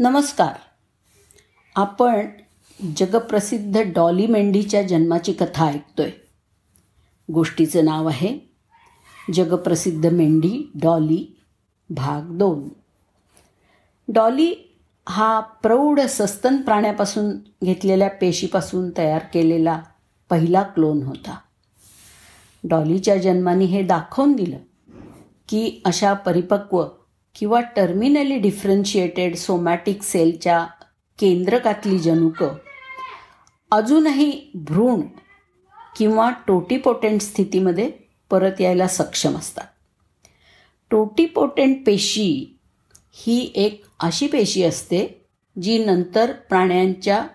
नमस्कार. आपण जगप्रसिद्ध डॉली मेंढीच्या जन्माची कथा ऐकतोय. गोष्टीचं नाव आहे जगप्रसिद्ध मेंढी डॉली भाग दोन. डॉली हा प्रौढ सस्तन प्राण्यापासून घेतलेल्या पेशीपासून तयार केलेला पहिला क्लोन होता. डॉलीच्या जन्माने हे दाखवून दिलं की अशा परिपक्व किंवा टर्मिनली डिफरन्शिएटेड सोमॅटिक सेलच्या केंद्रकातली जनुकं. अजूनही भ्रूण किंवा टोटीपोटेंट स्थितीमध्ये परत यायला सक्षम असतात. टोटीपोटेंट पेशी ही एक अशी पेशी असते जी नंतर प्राण्यांच्या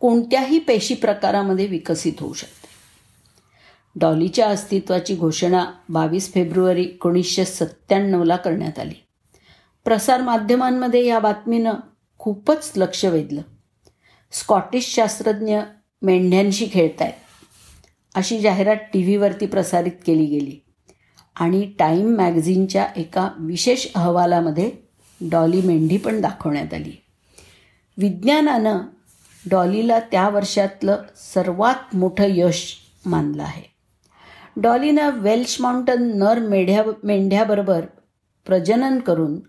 कोणत्याही पेशी प्रकारामध्ये विकसित होऊ शकते. डॉलीच्या अस्तित्वाची घोषणा बावीस फेब्रुवारी एकोणीसशे सत्त्याण्णवला करण्यात आली. प्रसारमाध्यमांमध्ये या बातमीनं खूपच लक्ष वेधलं. स्कॉटिश शास्त्रज्ञ मेंढ्यांशी खेळत आहेत अशी जाहिरात टी व्हीवरती प्रसारित केली गेली. आणि टाईम मॅगझिनच्या एका विशेष अहवालामध्ये डॉली मेंढी पण दाखवण्यात आली. विज्ञानानं डॉलीला त्या वर्षातलं सर्वात मोठं यश मानलं आहे. डॉलीनं वेल्श माउंटन नर मेढ्या मेंढ्याबरोबर प्रजनन करून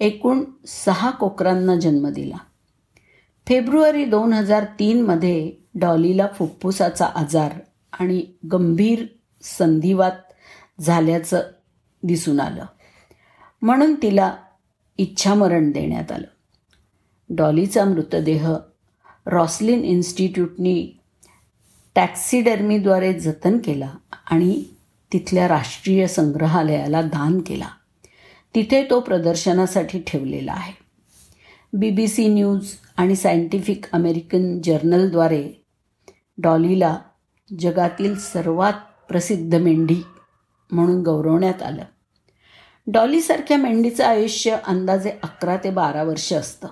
एकूण सहा कोकरांना जन्म दिला. फेब्रुवारी दोन हजार तीनमध्ये डॉलीला फुफ्फुसाचा आजार आणि गंभीर संधिवात झाल्याचं दिसून आलं. म्हणून तिला इच्छामरण देण्यात आलं. डॉलीचा मृतदेह रॉसलिन इन्स्टिट्यूटनी टॅक्सिडर्मीद्वारे जतन केला आणि तिथल्या राष्ट्रीय संग्रहालयाला दान केला. तिथे तो प्रदर्शनासाठी ठेवलेला आहे. बी बी सी न्यूज आणि सायंटिफिक अमेरिकन जर्नलद्वारे डॉलीला जगातील सर्वात प्रसिद्ध मेंढी म्हणून गौरवण्यात आलं. डॉलीसारख्या मेंढीचं आयुष्य अंदाजे अकरा ते बारा वर्ष असतं.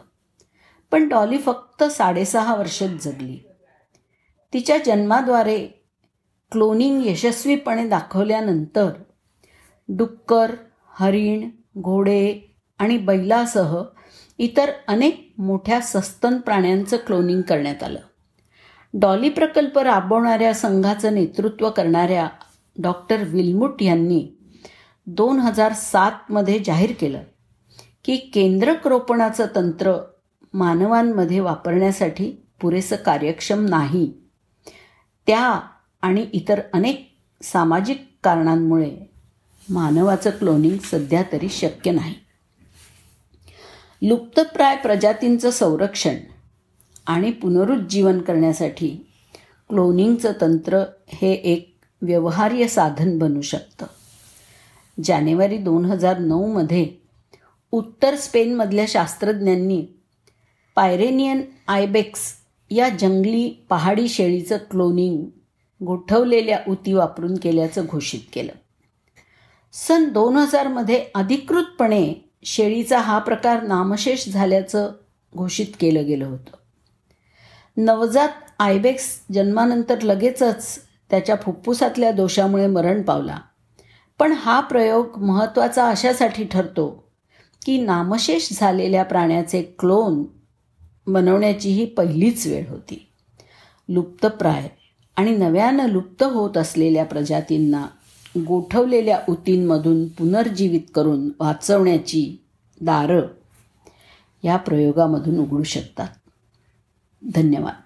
पण डॉली फक्त साडेसहा वर्षच जगली. तिच्या जन्माद्वारे क्लोनिंग यशस्वीपणे दाखवल्यानंतर डुक्कर हरिण घोडे आणि बैलासह इतर अनेक मोठ्या सस्तन प्राण्यांचं क्लोनिंग करण्यात आलं. डॉली प्रकल्प राबवणाऱ्या संघाचं नेतृत्व करणाऱ्या डॉक्टर विल्मुट यांनी दोन हजार सातमध्ये जाहीर केलं की केंद्रक रोपणाचं तंत्र मानवांमध्ये वापरण्यासाठी पुरेसं कार्यक्षम नाही. त्या आणि इतर अनेक सामाजिक कारणांमुळे मानवाचं क्लोनिंग सध्या तरी शक्य नाही. लुप्तप्राय प्रजातींचं संरक्षण आणि पुनरुज्जीवन करण्यासाठी क्लोनिंगचं तंत्र हे एक व्यवहार्य साधन बनू शकतं. जानेवारी दोन हजार नऊमध्ये उत्तर स्पेनमधल्या शास्त्रज्ञांनी पायरेनियन आयबेक्स या जंगली पहाडी शेळीचं क्लोनिंग गोठवलेल्या उती वापरून केल्याचं घोषित केलं. सन दोन हजारमध्ये अधिकृतपणे शेळीचा हा प्रकार नामशेष झाल्याचं घोषित केलं गेलं होतं. नवजात आयबेक्स जन्मानंतर लगेचच त्याच्या फुफ्फुसातल्या दोषामुळे मरण पावला. पण हा प्रयोग महत्त्वाचा अशासाठी ठरतो की नामशेष झालेल्या प्राण्याचे क्लोन बनवण्याची ही पहिलीच वेळ होती. लुप्तप्राय आणि नव्यानं लुप्त होत असलेल्या प्रजातींना गोठवलेल्या ऊतींमधून पुनर्जीवित करून वाचवण्याची दारं या प्रयोगामधून उघडू शकतात. धन्यवाद.